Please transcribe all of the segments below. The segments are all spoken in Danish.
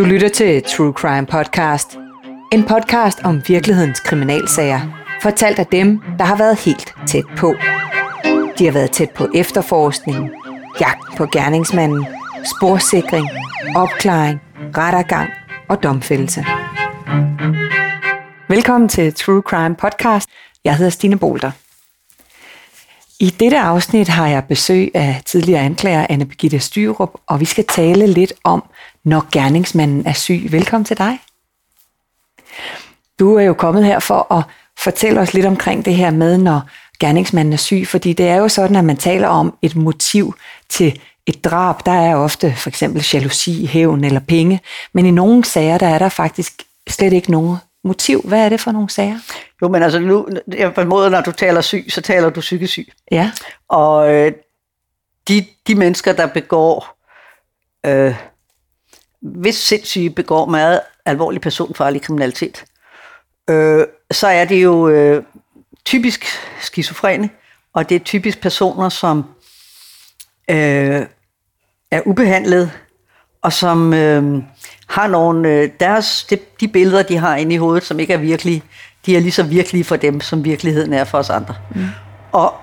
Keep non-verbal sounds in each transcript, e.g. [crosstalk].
Du lytter til True Crime Podcast. En podcast om virkelighedens kriminalsager. Fortalt af dem, der har været helt tæt på. De har været tæt på efterforskningen, jagt på gerningsmanden, sporsikring, opklaring, rettergang og domfældelse. Velkommen til True Crime Podcast. Jeg hedder Stine Bolter. I dette afsnit har jeg besøg af tidligere anklager Anne Birgitte Styrup, og vi skal tale lidt om, når gerningsmanden er syg. Velkommen til dig. Du er jo kommet her for at fortælle os lidt omkring det her med, når gerningsmanden er syg, fordi det er jo sådan, at man taler om et motiv til et drab. Der er ofte for eksempel jalousi, hævn eller penge, men i nogle sager, der er der faktisk slet ikke nogen motiv. Hvad er det for nogle sager? Jo, men altså nu, jeg formoder, når du taler syg, så taler du psykisk syg. Ja. Og øh, de, de mennesker, der begår, øh, hvis sindssyge begår meget alvorlig personfarlig kriminalitet, øh, så er det jo øh, typisk skizofrene, og det er typisk personer, som øh, er ubehandlet, og som øh, har nogle, øh, deres, de, de billeder, de har inde i hovedet, som ikke er virkelige, de er lige så virkelige for dem, som virkeligheden er for os andre. Mm. Og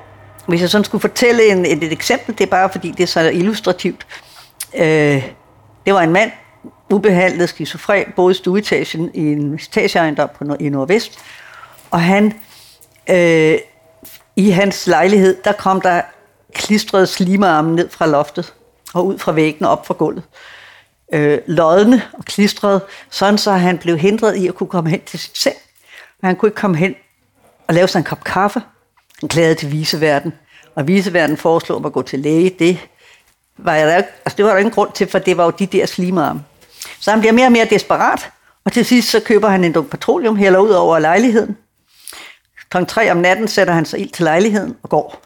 hvis jeg sådan skulle fortælle en, et, et eksempel, det er bare fordi, det er så illustrativt. Øh, det var en mand, ubehandlet skizofren, boede i stueetagen i en etageejendom på, i Nordvest, og han, øh, i hans lejlighed, der kom der klistrede slimearme ned fra loftet og ud fra væggen og op fra gulvet. Øh, lodne og klistrede, sådan så han blev hindret i at kunne komme hen til sit seng. Men han kunne ikke komme hen og lave sig en kop kaffe. Han klagede til viseverden, og viseverden foreslog at gå til læge. Det var, der, altså det var der ingen grund til, for det var jo de der slimearme. Så han bliver mere og mere desperat, og til sidst så køber han en dunk petroleum, hælder ud over lejligheden. Kl. 3 om natten sætter han sig ind til lejligheden og går.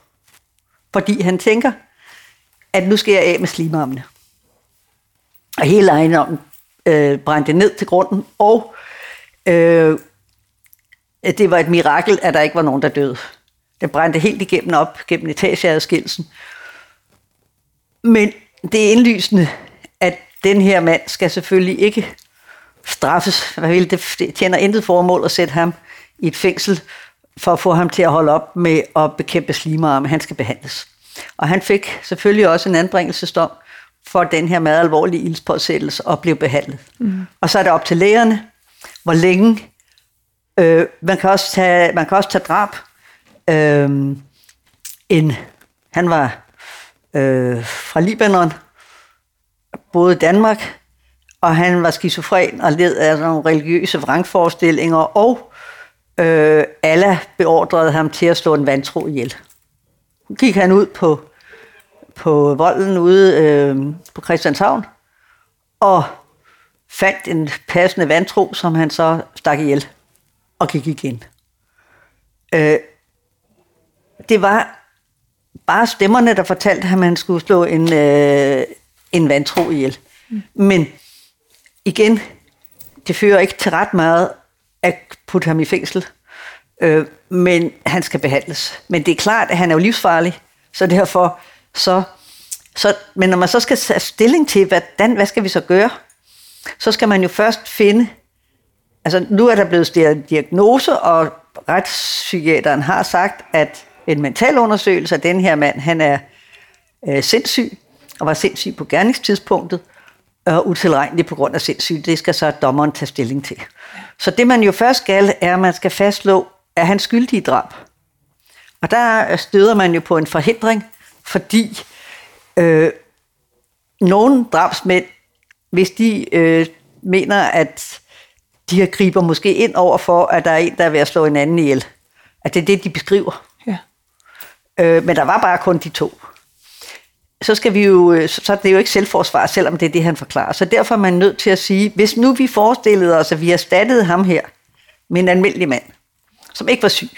Fordi han tænker, at nu skal jeg af med slimarmene. Og hele ejendommen øh, brændte ned til grunden, og øh, det var et mirakel, at der ikke var nogen, der døde. Det brændte helt igennem op, gennem etageadskillelsen. Men det er indlysende, at den her mand skal selvfølgelig ikke straffes. Det tjener intet formål at sætte ham i et fængsel for at få ham til at holde op med at bekæmpe slimarme. Han skal behandles. Og han fik selvfølgelig også en anbringelsesdom for den her meget alvorlige ildspåsættelse og blev behandlet. Mm. Og så er det op til lægerne, hvor længe øh, man, kan også tage, man kan også tage drab. Øh, en, han var øh, fra Libanon, boede i Danmark, og han var skizofren og led af nogle religiøse vrangforestillinger, og øh, Allah beordrede ham til at slå en vantro ihjel. Gik han ud på, på volden ude øh, på Christianshavn, og fandt en passende vantro, som han så stak ihjel og gik igen. Øh, det var bare stemmerne, der fortalte ham, at han skulle slå en, øh, en vantro ihjel. Mm. Men igen, det fører ikke til ret meget at putte ham i fængsel. Øh, men han skal behandles. Men det er klart, at han er jo livsfarlig, så derfor så, så men når man så skal tage stilling til, hvordan, hvad skal vi så gøre, så skal man jo først finde, altså nu er der blevet stillet diagnose, og retspsykiateren har sagt, at en mental undersøgelse af den her mand, han er øh, sindssyg, og var sindssyg på gerningstidspunktet, og utilregnelig på grund af sindssyg. Det skal så dommeren tage stilling til. Så det man jo først skal, er, at man skal fastslå, er han skyldig i drab? Og der støder man jo på en forhindring, fordi øh, nogle drabsmænd, hvis de øh, mener, at de her griber måske ind over for, at der er en, der er ved at slå en anden ihjel. At det er det, de beskriver. Ja. Øh, men der var bare kun de to. Så skal vi jo, øh, så er det jo ikke selvforsvar, selvom det er det, han forklarer. Så derfor er man nødt til at sige, hvis nu vi forestillede os, at vi erstattede ham her med en almindelig mand, som ikke var syg,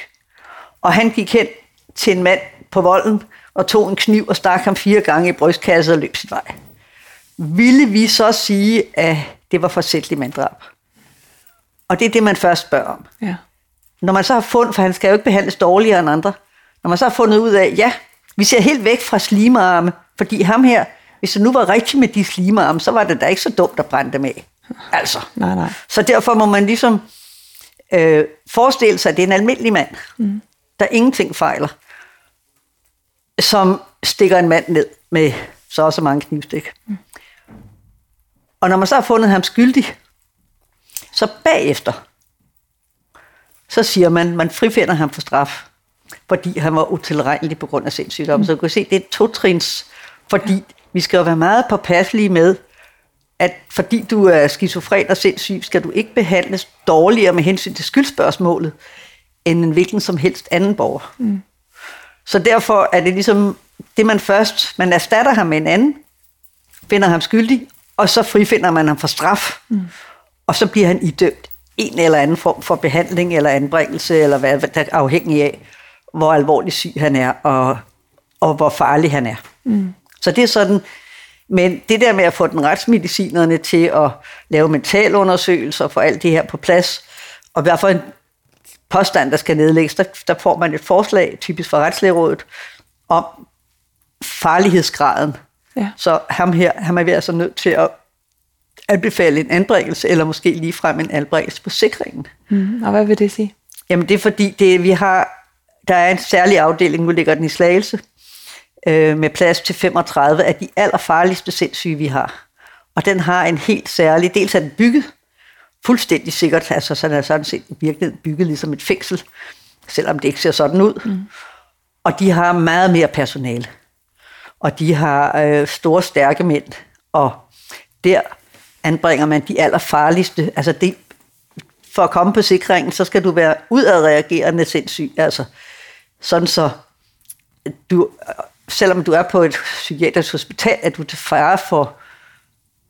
og han gik hen til en mand på volden og tog en kniv og stak ham fire gange i brystkassen og løb sit vej. Ville vi så sige, at det var forsætteligt manddrab? Og det er det, man først spørger om. Ja. Når man så har fundet, for han skal jo ikke behandles dårligere end andre, når man så har fundet ud af, ja, vi ser helt væk fra slimearme, fordi ham her, hvis det nu var rigtigt med de slimearme, så var det da ikke så dumt at brænde dem af. Altså. Nej, nej. Så derfor må man ligesom øh, forestille sig, at det er en almindelig mand, mm. der ingenting fejler, som stikker en mand ned med så også mange knivstik. Mm. Og når man så har fundet ham skyldig, så bagefter, så siger man, man frifinder ham for straf, fordi han var utilregnelig på grund af sindssygdom. Mm. Så du kan se, det er totrins, fordi vi skal jo være meget påpasselige med, at fordi du er skizofren og sindssyg, skal du ikke behandles dårligere med hensyn til skyldspørgsmålet, end en hvilken som helst anden borger. Mm. Så derfor er det ligesom det, man først, man erstatter ham med en anden, finder ham skyldig, og så frifinder man ham for straf. Mm. Og så bliver han idømt en eller anden form for behandling eller anbringelse, eller hvad der er afhængig af, hvor alvorlig syg han er, og, og hvor farlig han er. Mm. Så det er sådan, men det der med at få den retsmedicinerne til at lave mentalundersøgelser, for alt det her på plads, og i hvert fald en påstand, der skal nedlægges, der, der får man et forslag, typisk fra Retslægerådet, om farlighedsgraden. Ja. Så ham her, han er vi altså nødt til at anbefale en anbringelse, eller måske ligefrem en anbringelse på sikringen. Mm, og hvad vil det sige? Jamen det er fordi, det, vi har, der er en særlig afdeling, nu ligger den i Slagelse, øh, med plads til 35 af de allerfarligste sindssyge, vi har. Og den har en helt særlig, dels er den bygget fuldstændig sikkert, altså så er sådan set virkelig bygget ligesom et fængsel, selvom det ikke ser sådan ud. Mm. Og de har meget mere personale. Og de har øh, store, stærke mænd. Og der anbringer man de allerfarligste. Altså det, for at komme på sikringen, så skal du være udadreagerende sindssyg. Altså sådan så du, selvom du er på et psykiatrisk hospital, at du til fare for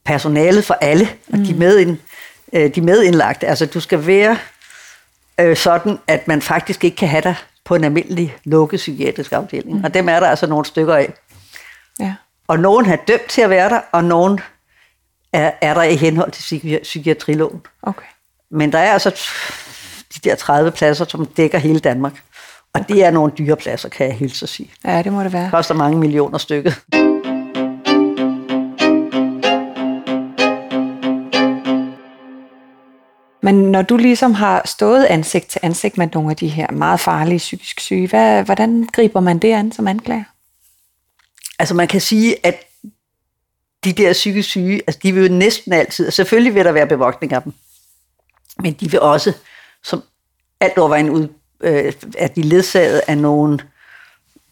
personalet for alle, og mm. de, med øh, de medindlagte. Altså du skal være øh, sådan, at man faktisk ikke kan have dig på en almindelig lukket psykiatrisk afdeling. Mm. Og dem er der altså nogle stykker af. Ja. Og nogen har dømt til at være der, og nogen er, er der i henhold til psyki- psykiatriloven. Okay. Men der er altså de der 30 pladser, som dækker hele Danmark. Og det er nogle dyre pladser, kan jeg hilse at sige. Ja, det må det være. Det koster mange millioner stykket. Men når du ligesom har stået ansigt til ansigt med nogle af de her meget farlige psykisk syge, hvad, hvordan griber man det an som anklager? Altså man kan sige, at de der psykisk syge, altså de vil jo næsten altid, selvfølgelig vil der være bevogtning af dem, men de vil også, som alt overvejende ud, øh, at de ledsaget af nogen,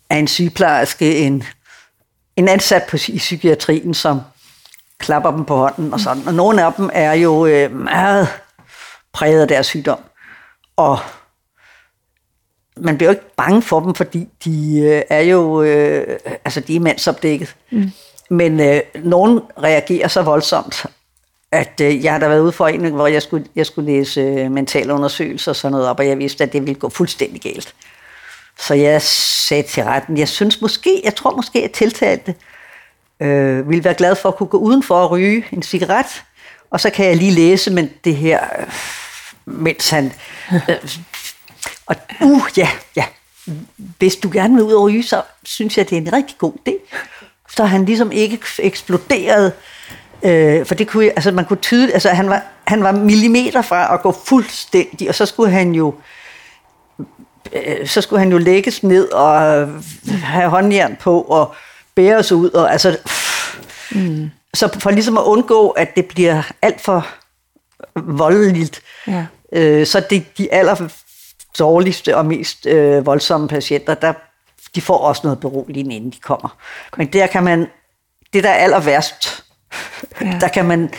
af en sygeplejerske, en, en ansat på, i psykiatrien, som klapper dem på hånden og sådan. Og nogle af dem er jo øh, meget præget af deres sygdom. Og man bliver jo ikke bange for dem, fordi de øh, er jo øh, altså de er mandsopdækket. Mm. Men øh, nogen reagerer så voldsomt, at øh, jeg har da været ude for en, hvor jeg skulle, jeg skulle læse øh, mentale undersøgelser og sådan noget op, og jeg vidste, at det ville gå fuldstændig galt. Så jeg sagde til retten, jeg synes måske, jeg tror måske, at tiltalte øh, ville være glad for at kunne gå udenfor og ryge en cigaret, og så kan jeg lige læse, men det her, øh, mens han... Øh, og uh, ja, ja, hvis du gerne vil ud og ryge, så synes jeg, det er en rigtig god idé. Så han ligesom ikke eksploderet Øh, for det kunne, altså man kunne tydeligt, altså han var, han var millimeter fra at gå fuldstændig, og så skulle han jo øh, så skulle han jo lægges ned og have håndjern på og bæres ud. Og, altså, mm. Så for ligesom at undgå, at det bliver alt for voldeligt, ja. øh, så det de aller dårligste og mest øh, voldsomme patienter, der, de får også noget beroligende, inden de kommer. Men der kan man, det der er aller værst, Ja. [laughs] Der kan man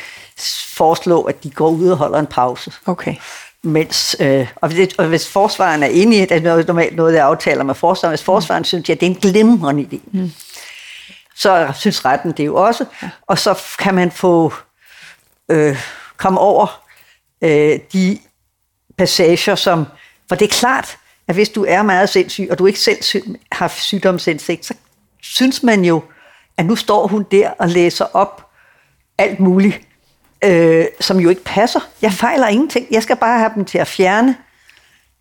foreslå, at de går ud og holder en pause. Okay. Mens, øh, og, hvis, og hvis forsvaren er enig, det er normalt noget, jeg aftaler med forsvaren, hvis forsvaren mm. synes, at det er en glimrende idé, mm. Så synes retten det jo også. Ja. Og så kan man få øh, komme over øh, de passager, som... For det er klart, at hvis du er meget sindssyg, og du ikke selv har sygdomsindsigt, så synes man jo, at nu står hun der og læser op alt muligt, øh, som jo ikke passer. Jeg fejler ingenting. Jeg skal bare have dem til at fjerne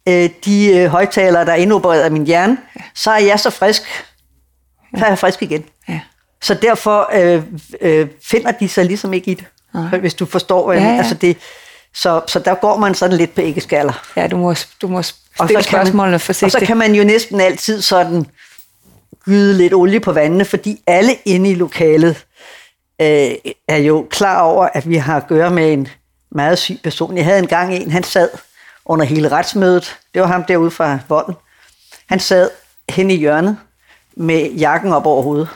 øh, de øh, højtalere, der er indopereret af min hjerne. Så er jeg så frisk. Så er jeg frisk igen. Så derfor øh, øh, finder de sig ligesom ikke i det. Nej. Hvis du forstår, hvad ja, ja. Altså det, så, så der går man sådan lidt på æggeskaller. Ja, du må, du må stille spørgsmålene forsigtigt. Og så kan man jo næsten altid sådan gyde lidt olie på vandene, fordi alle inde i lokalet øh, er jo klar over, at vi har at gøre med en meget syg person. Jeg havde engang en, han sad under hele retsmødet. Det var ham derude fra volden. Han sad hen i hjørnet med jakken op over hovedet.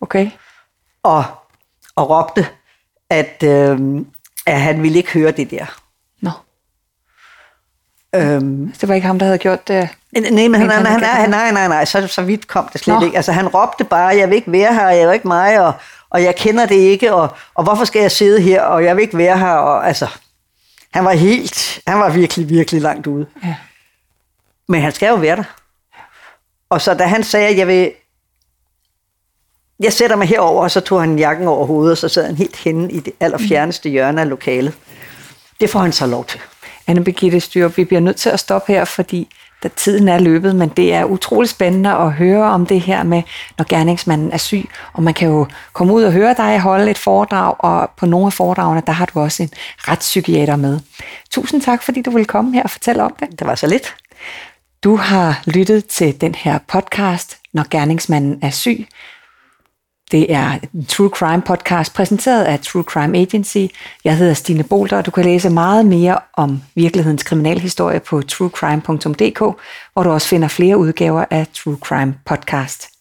Okay. Og, og råbte, at, øh, at han ville ikke høre det der. Nå. Øhm, det var ikke ham, der havde gjort det? Nej, men han, han, han, han, nej, nej, nej, så, så vidt kom det slet Nå. ikke. Altså, han råbte bare, jeg vil ikke være her, jeg er ikke mig, og, og jeg kender det ikke, og, og hvorfor skal jeg sidde her, og jeg vil ikke være her, og altså, han var helt, han var virkelig, virkelig langt ude. Ja. Men han skal jo være der. Og så da han sagde, at jeg vil, jeg sætter mig herover, og så tog han jakken over hovedet, og så sad han helt henne i det allerfjerneste hjørne af lokalet. Det får han så lov til. Anne Birgitte Styr, vi bliver nødt til at stoppe her, fordi da tiden er løbet, men det er utrolig spændende at høre om det her med, når gerningsmanden er syg, og man kan jo komme ud og høre dig holde et foredrag, og på nogle af foredragene, der har du også en retspsykiater med. Tusind tak, fordi du ville komme her og fortælle om det. Det var så lidt. Du har lyttet til den her podcast, Når gerningsmanden er syg. Det er en True Crime podcast præsenteret af True Crime Agency. Jeg hedder Stine Bolter, og du kan læse meget mere om virkelighedens kriminalhistorie på truecrime.dk, hvor du også finder flere udgaver af True Crime podcast.